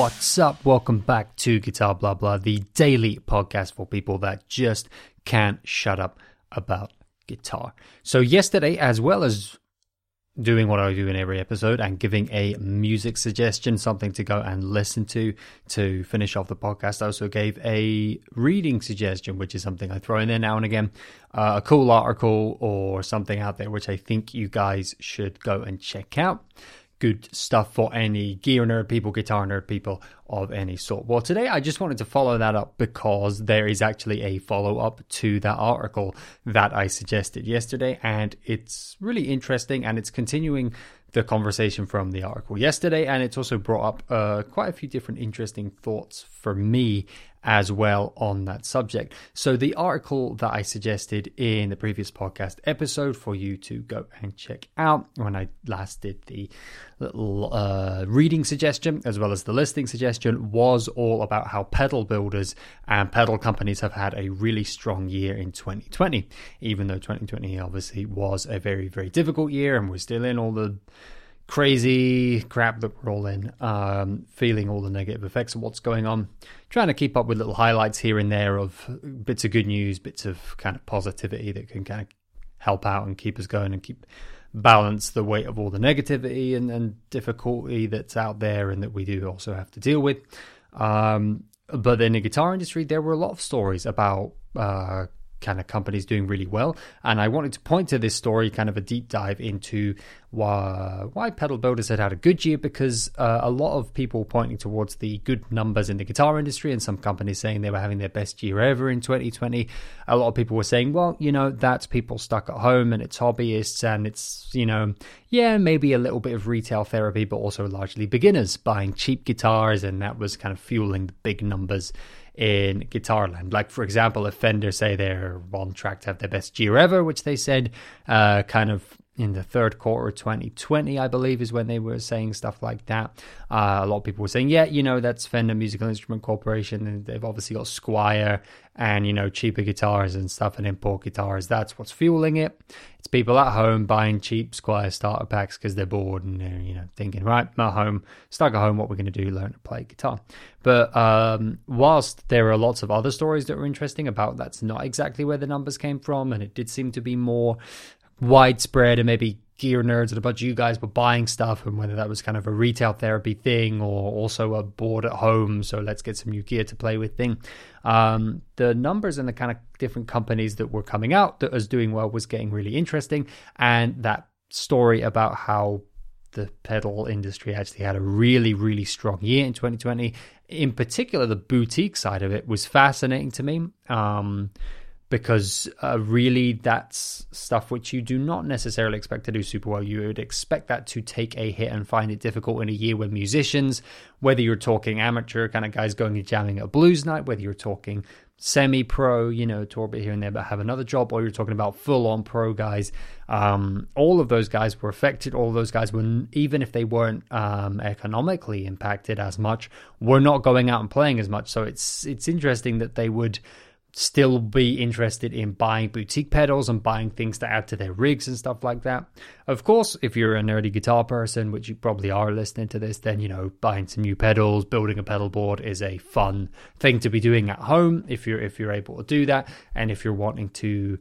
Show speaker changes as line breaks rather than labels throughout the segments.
What's up? Welcome back to Guitar Blah Blah, the daily podcast for people that just can't shut up about guitar. So, yesterday, as well as doing what I do in every episode and giving a music suggestion, something to go and listen to to finish off the podcast. I also gave a reading suggestion, which is something I throw in there now and again, uh, a cool article or something out there which I think you guys should go and check out good stuff for any gear nerd people, guitar nerd people of any sort. Well, today I just wanted to follow that up because there is actually a follow up to that article that I suggested yesterday, and it's really interesting and it's continuing the conversation from the article yesterday, and it's also brought up uh, quite a few different interesting thoughts for me as well on that subject. So, the article that I suggested in the previous podcast episode for you to go and check out when I last did the little uh, reading suggestion as well as the listing suggestion was all about how pedal builders and pedal companies have had a really strong year in 2020, even though 2020 obviously was a very, very difficult year and we're still in all the crazy crap that we're all in, um, feeling all the negative effects of what's going on, trying to keep up with little highlights here and there of bits of good news, bits of kind of positivity that can kind of help out and keep us going and keep balance the weight of all the negativity and, and difficulty that's out there and that we do also have to deal with. Um, but in the guitar industry, there were a lot of stories about uh, kind of companies doing really well. And I wanted to point to this story, kind of a deep dive into why, why pedal builders had had a good year, because uh, a lot of people pointing towards the good numbers in the guitar industry, and some companies saying they were having their best year ever in 2020. A lot of people were saying, well, you know, that's people stuck at home and it's hobbyists, and it's, you know, yeah, maybe a little bit of retail therapy, but also largely beginners buying cheap guitars, and that was kind of fueling the big numbers in Guitarland. Like, for example, if Fender say they're on track to have their best year ever, which they said uh, kind of in the third quarter of 2020, I believe, is when they were saying stuff like that. Uh, a lot of people were saying, yeah, you know, that's Fender Musical Instrument Corporation, and they've obviously got Squier and, you know, cheaper guitars and stuff and import guitars. That's what's fueling it. It's people at home buying cheap Squier starter packs because they're bored and they're, you know, thinking, right, at home, stuck at home, what we're going to do, learn to play guitar. But um, whilst there are lots of other stories that were interesting about that's not exactly where the numbers came from, and it did seem to be more widespread and maybe gear nerds and a bunch of you guys were buying stuff and whether that was kind of a retail therapy thing or also a bored at home so let's get some new gear to play with thing. Um, the numbers and the kind of different companies that were coming out that was doing well was getting really interesting. And that story about how the pedal industry actually had a really really strong year in 2020 in particular the boutique side of it was fascinating to me. Um, because uh, really that's stuff which you do not necessarily expect to do super well. You would expect that to take a hit and find it difficult in a year when musicians, whether you're talking amateur kind of guys going and jamming at a blues night, whether you're talking semi pro, you know, tour a bit here and there, but have another job, or you're talking about full on pro guys. Um, all of those guys were affected. All those guys were, even if they weren't um, economically impacted as much, were not going out and playing as much. So it's it's interesting that they would still be interested in buying boutique pedals and buying things to add to their rigs and stuff like that. Of course, if you're a nerdy guitar person, which you probably are listening to this, then you know buying some new pedals, building a pedal board is a fun thing to be doing at home if you're if you're able to do that, and if you're wanting to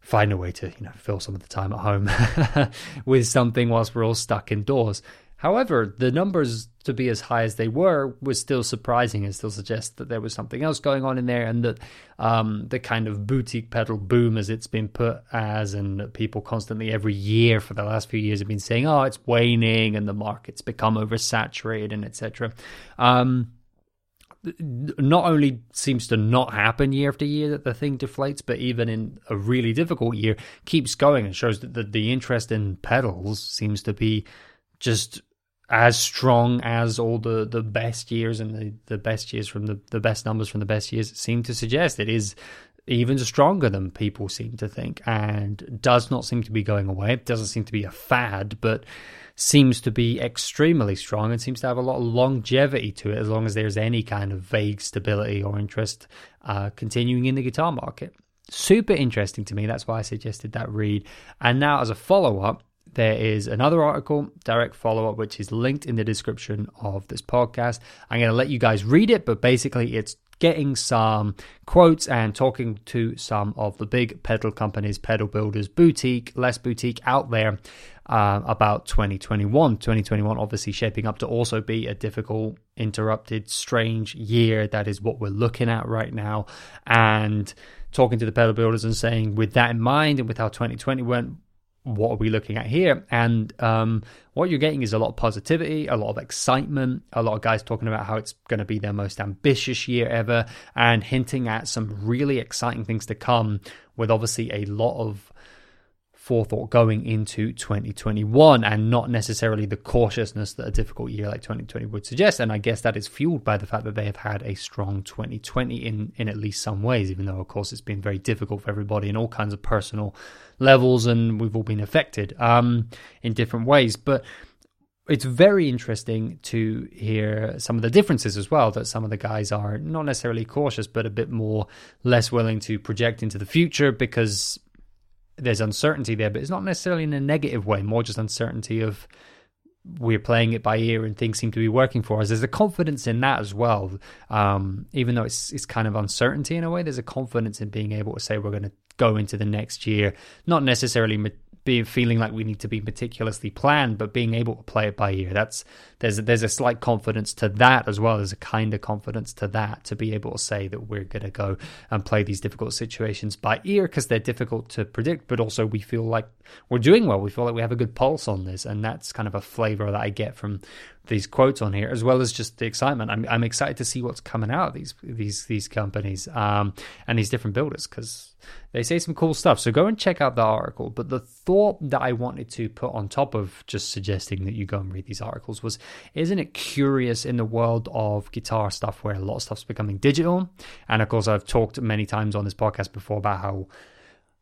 find a way to you know fill some of the time at home with something whilst we're all stuck indoors. However, the numbers to be as high as they were was still surprising and still suggests that there was something else going on in there and that um, the kind of boutique pedal boom as it's been put as and people constantly every year for the last few years have been saying, oh, it's waning and the market's become oversaturated and etc. Um, not only seems to not happen year after year that the thing deflates, but even in a really difficult year, keeps going and shows that the, the interest in pedals seems to be just as strong as all the, the best years and the, the best years from the, the best numbers from the best years seem to suggest. It is even stronger than people seem to think and does not seem to be going away. It doesn't seem to be a fad, but seems to be extremely strong and seems to have a lot of longevity to it as long as there's any kind of vague stability or interest uh, continuing in the guitar market. Super interesting to me. That's why I suggested that read. And now, as a follow up, there is another article, direct follow up, which is linked in the description of this podcast. I'm going to let you guys read it, but basically, it's getting some quotes and talking to some of the big pedal companies, pedal builders, boutique, less boutique out there uh, about 2021. 2021 obviously shaping up to also be a difficult, interrupted, strange year. That is what we're looking at right now. And talking to the pedal builders and saying, with that in mind and with how 2020 went, what are we looking at here? And um, what you're getting is a lot of positivity, a lot of excitement, a lot of guys talking about how it's going to be their most ambitious year ever, and hinting at some really exciting things to come, with obviously a lot of forethought going into 2021 and not necessarily the cautiousness that a difficult year like 2020 would suggest. And I guess that is fueled by the fact that they have had a strong 2020 in, in at least some ways, even though, of course, it's been very difficult for everybody in all kinds of personal levels and we've all been affected um, in different ways. But it's very interesting to hear some of the differences as well that some of the guys are not necessarily cautious but a bit more less willing to project into the future because there's uncertainty there, but it's not necessarily in a negative way, more just uncertainty of we're playing it by ear and things seem to be working for us. There's a confidence in that as well. Um, even though it's it's kind of uncertainty in a way, there's a confidence in being able to say we're going to go into the next year, not necessarily be feeling like we need to be meticulously planned, but being able to play it by ear. That's there's there's a slight confidence to that as well. There's a kind of confidence to that to be able to say that we're going to go and play these difficult situations by ear because they're difficult to predict, but also we feel like we're doing well. We feel like we have a good pulse on this, and that's kind of a flavor that I get from these quotes on here, as well as just the excitement. I'm I'm excited to see what's coming out of these these these companies um, and these different builders because they say some cool stuff. So go and check out the article. But the thought that I wanted to put on top of just suggesting that you go and read these articles was isn't it curious in the world of guitar stuff where a lot of stuff's becoming digital? And of course, I've talked many times on this podcast before about how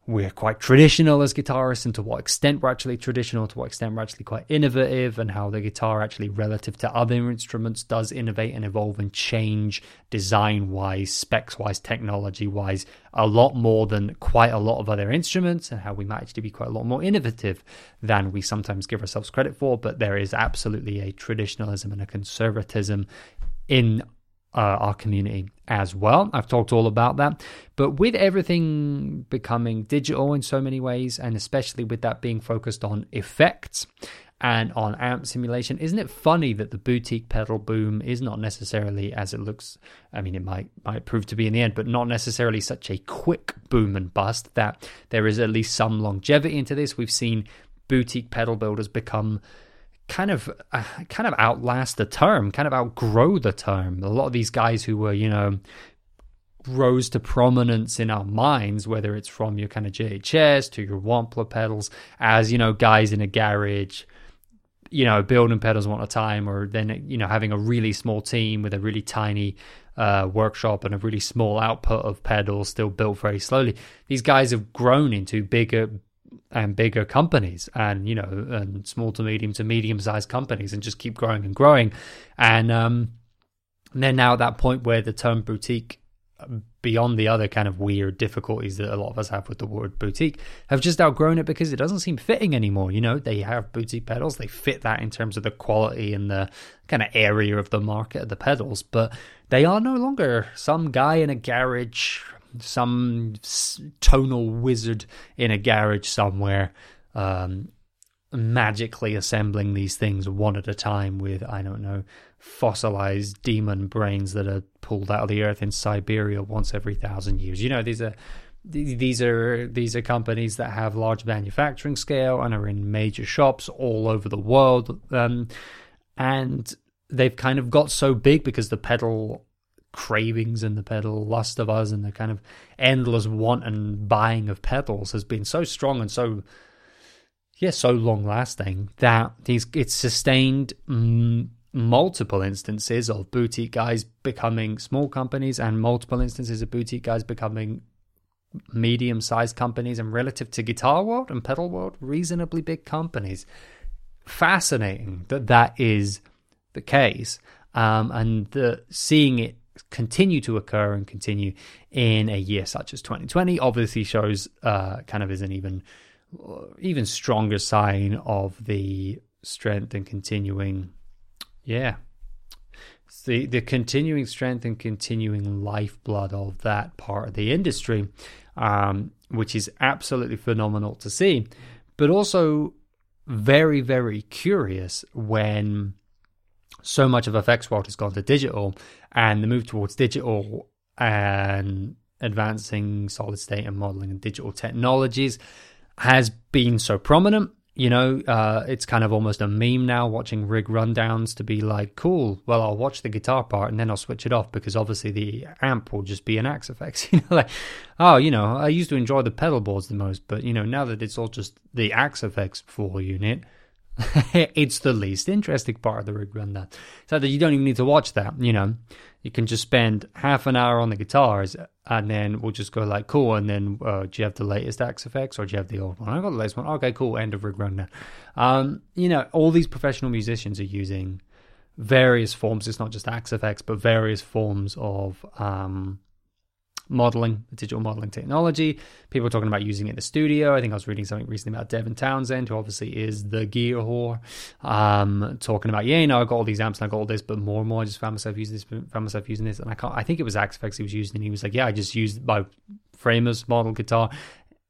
we're quite traditional as guitarists and to what extent we're actually traditional, to what extent we're actually quite innovative, and how the guitar actually, relative to other instruments, does innovate and evolve and change design wise, specs wise, technology wise, a lot more than quite a lot of other instruments, and how we might actually be quite a lot more innovative than we sometimes give ourselves credit for. But there is absolutely a traditionalism and a conservatism in uh, our community as well. I've talked all about that. But with everything becoming digital in so many ways, and especially with that being focused on effects and on amp simulation, isn't it funny that the boutique pedal boom is not necessarily as it looks? I mean, it might might prove to be in the end, but not necessarily such a quick boom and bust. That there is at least some longevity into this. We've seen boutique pedal builders become kind of uh, kind of outlast the term, kind of outgrow the term. A lot of these guys who were, you know, rose to prominence in our minds, whether it's from your kind of JHS to your Wampler pedals, as you know, guys in a garage, you know, building pedals one at a time, or then you know having a really small team with a really tiny uh, workshop and a really small output of pedals, still built very slowly. These guys have grown into bigger, and bigger companies and you know and small to medium to medium sized companies and just keep growing and growing. And um they're now at that point where the term boutique beyond the other kind of weird difficulties that a lot of us have with the word boutique have just outgrown it because it doesn't seem fitting anymore you know? They have boutique pedals. They fit that in terms of the quality and the kind of area of the market of the pedals. But they are no longer some guy in a garage some tonal wizard in a garage somewhere, um, magically assembling these things one at a time with, I don't know, fossilized demon brains that are pulled out of the earth in Siberia once every thousand years. You know, these are these are these are companies that have large manufacturing scale and are in major shops all over the world, um, and they've kind of got so big because the pedal cravings in the pedal lust of us and the kind of endless want and buying of pedals has been so strong and so yeah so long lasting that it's sustained mm, multiple instances of boutique guys becoming small companies and multiple instances of boutique guys becoming medium sized companies and relative to guitar world and pedal world reasonably big companies. Fascinating that that is the case um, and the, seeing it continue to occur and continue in a year such as 2020 obviously shows uh, kind of is an even even stronger sign of the strength and continuing, yeah, the the continuing strength and continuing lifeblood of that part of the industry, um, which is absolutely phenomenal to see, but also very very curious when so much of effects world has gone to digital and the move towards digital and advancing solid state and modeling and digital technologies has been so prominent. You know, uh, it's kind of almost a meme now watching rig rundowns to be like, cool, well, I'll watch the guitar part and then I'll switch it off because obviously the amp will just be an Axe-Fx. You know, like, oh, you know, I used to enjoy the pedal boards the most, but, you know, now that it's all just the Axe-Fx full unit, it's the least interesting part of the rig rundown. So that you don't even need to watch that, you know. You can just spend half an hour on the guitars and then we'll just go like cool and then uh, do you have the latest Axe-Fx or do you have the old one? I got the latest one. Okay cool end of rig rundown um, you know all these professional musicians are using various forms. It's not just Axe-Fx but various forms of um, modeling, digital modeling technology. People are talking about using it in the studio. I think I was reading something recently about Devin Townsend, who obviously is the gear whore, um, talking about, yeah, you know, I got all these amps and I got all this, but more and more I just found myself using this, found myself using this. And I can't, I think it was Axe-Fx he was using, and he was like, yeah, I just used my Framus model guitar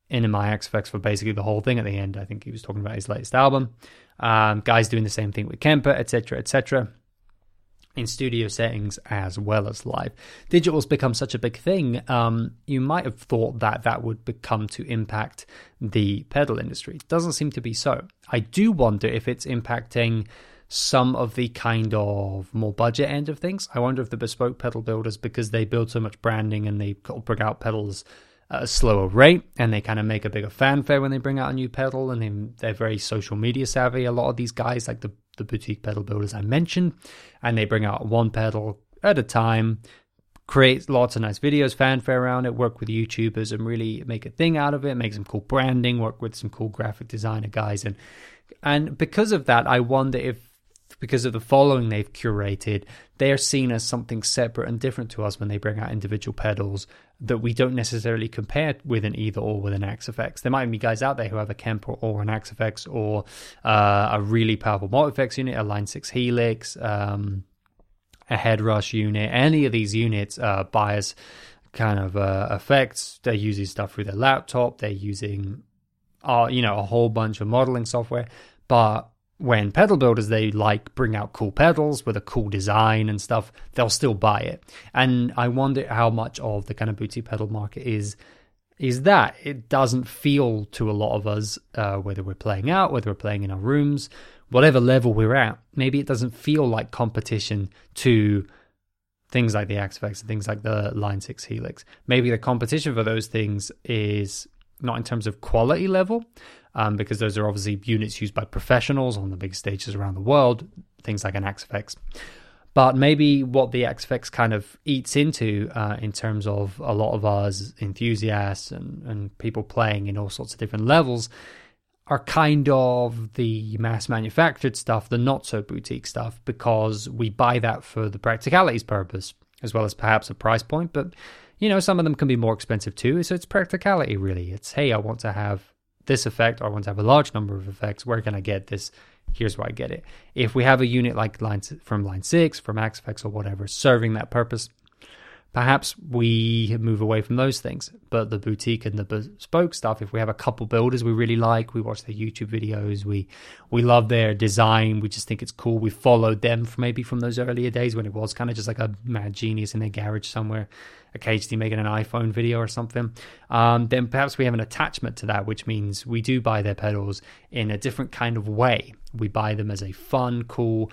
in my Axe-Fx for basically the whole thing at the end. I think he was talking about his latest album. Um, guys doing the same thing with Kemper, etc., etc in studio settings as well as live. Digital's become such a big thing. Um, you might have thought that that would become to impact the pedal industry. Doesn't seem to be so. I do wonder if it's impacting some of the kind of more budget end of things. I wonder if the bespoke pedal builders, because they build so much branding and they bring out pedals at a slower rate and they kind of make a bigger fanfare when they bring out a new pedal and they, they're very social media savvy. A lot of these guys, like the the boutique pedal builders I mentioned, and they bring out one pedal at a time, create lots of nice videos, fanfare around it, work with YouTubers and really make a thing out of it, make some cool branding, work with some cool graphic designer guys. And and because of that I wonder if because of the following they've curated, they are seen as something separate and different to us when they bring out individual pedals that we don't necessarily compare with an either or with an Axe-Fx. There might be guys out there who have a Kemper or an Axe-Fx or uh, a really powerful multi-effects unit, a Line 6 Helix, um, a Headrush unit, any of these units, uh, bias kind of uh, effects. They're using stuff through their laptop. They're using, uh, you know, a whole bunch of modeling software. But when pedal builders they like bring out cool pedals with a cool design and stuff they'll still buy it. And i wonder how much of the kind of boutique pedal market is is that. It doesn't feel to a lot of us uh, whether we're playing out whether we're playing in our rooms whatever level we're at. Maybe it doesn't feel like competition to things like the Axe-Fx and things like the line 6 helix. Maybe the competition for those things is not in terms of quality level um, because those are obviously units used by professionals on the big stages around the world, things like an Axe-Fx. But maybe what the Axe-Fx kind of eats into uh, in terms of a lot of us enthusiasts and, and people playing in all sorts of different levels are kind of the mass manufactured stuff, the not so boutique stuff, because we buy that for the practicalities purpose, as well as perhaps a price point. But, you know, some of them can be more expensive too. So it's practicality, really. It's, hey, I want to have this effect or I want to have a large number of effects. Where can I get this? Here's where I get it. If we have a unit like line from line six, from Axe-Fx or whatever, serving that purpose, perhaps we move away from those things. But the boutique and the bespoke stuff, if we have a couple builders we really like, we watch their YouTube videos, we we love their design, we just think it's cool. We followed them from maybe from those earlier days when it was kind of just like a mad genius in their garage somewhere, occasionally making an iPhone video or something. Um, then perhaps we have an attachment to that, which means we do buy their pedals in a different kind of way. We buy them as a fun, cool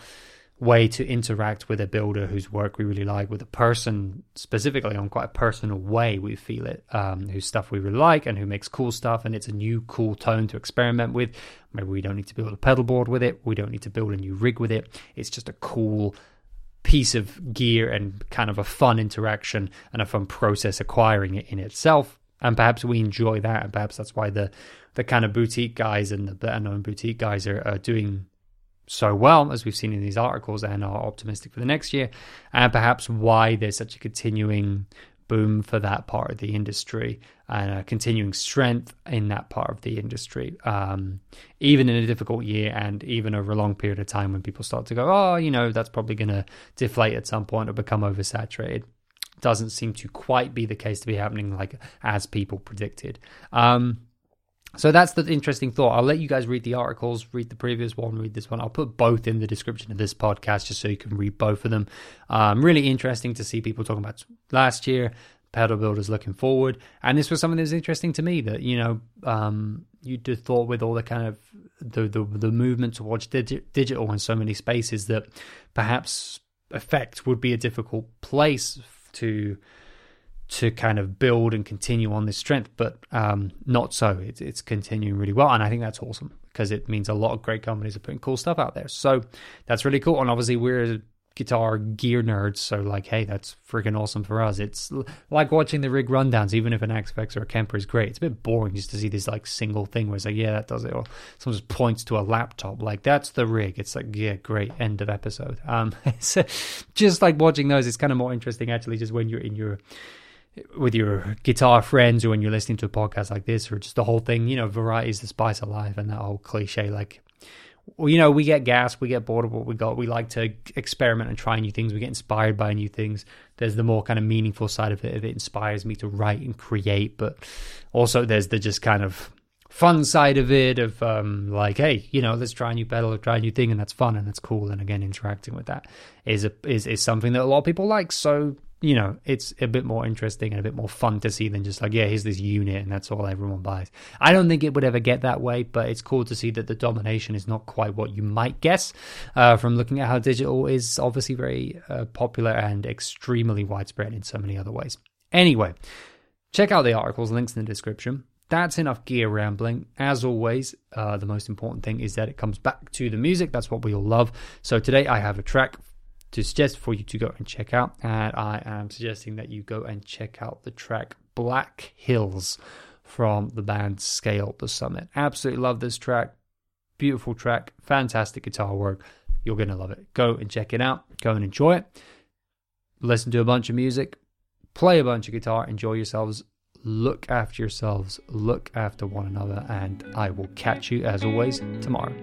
way to interact with a builder whose work we really like, with a person specifically on quite a personal way we feel it, um, whose stuff we really like and who makes cool stuff, and it's a new cool tone to experiment with. Maybe we don't need to build a pedal board with it, we don't need to build a new rig with it. It's just a cool piece of gear and kind of a fun interaction and a fun process acquiring it in itself. And perhaps we enjoy that, and perhaps that's why the the kind of boutique guys and the better known boutique guys are, are doing so well, as we've seen in these articles, and are optimistic for the next year, and perhaps why there's such a continuing boom for that part of the industry and a continuing strength in that part of the industry, um, even in a difficult year and even over a long period of time when people start to go, oh, you know, that's probably going to deflate at some point or become oversaturated. Doesn't seem to quite be the case to be happening like as people predicted. Um, so that's the interesting thought. I'll let you guys read the articles, read the previous one, read this one. I'll put both in the description of this podcast just so you can read both of them. Um, really interesting to see people talking about last year, pedal builders looking forward. And this was something that was interesting to me that, you know, um, you'd have thought with all the kind of the, the, the movement towards digi- digital in so many spaces that perhaps effect would be a difficult place to to kind of build and continue on this strength, but um, not so. It's, it's continuing really well, and I think that's awesome because it means a lot of great companies are putting cool stuff out there. So that's really cool, and obviously we're guitar gear nerds, so like, hey, that's freaking awesome for us. It's like watching the rig rundowns, even if an Axe-Fx or a Kemper is great. It's a bit boring just to see this like single thing where it's like, yeah, that does it, or someone just points to a laptop, like that's the rig. It's like, yeah, great, end of episode. Um, so just like watching those, it's kind of more interesting actually, just when you're in your with your guitar friends or when you're listening to a podcast like this or just the whole thing, you know, variety is the spice of life and that whole cliche like well, you know, we get gas, we get bored of what we got. We like to experiment and try new things. We get inspired by new things. There's the more kind of meaningful side of it. If it inspires me to write and create, but also there's the just kind of fun side of it of um, like, hey, you know, let's try a new pedal or try a new thing, and that's fun and that's cool. And again, interacting with that is a, is is something that a lot of people like. So you know, it's a bit more interesting and a bit more fun to see than just like, yeah, here's this unit and that's all everyone buys. I don't think it would ever get that way, but it's cool to see that the domination is not quite what you might guess uh, from looking at how digital is obviously very uh, popular and extremely widespread in so many other ways. Anyway, check out the articles, links in the description. That's enough gear rambling. As always, uh, the most important thing is that it comes back to the music. That's what we all love. So today I have a track to suggest for you to go and check out. And I am suggesting that you go and check out the track Black Hills from the band Scale the Summit. Absolutely love this track. Beautiful track, fantastic guitar work. You're going to love it. Go and check it out. Go and enjoy it. Listen to a bunch of music, play a bunch of guitar, enjoy yourselves. Look after yourselves, look after one another, and I will catch you as always tomorrow.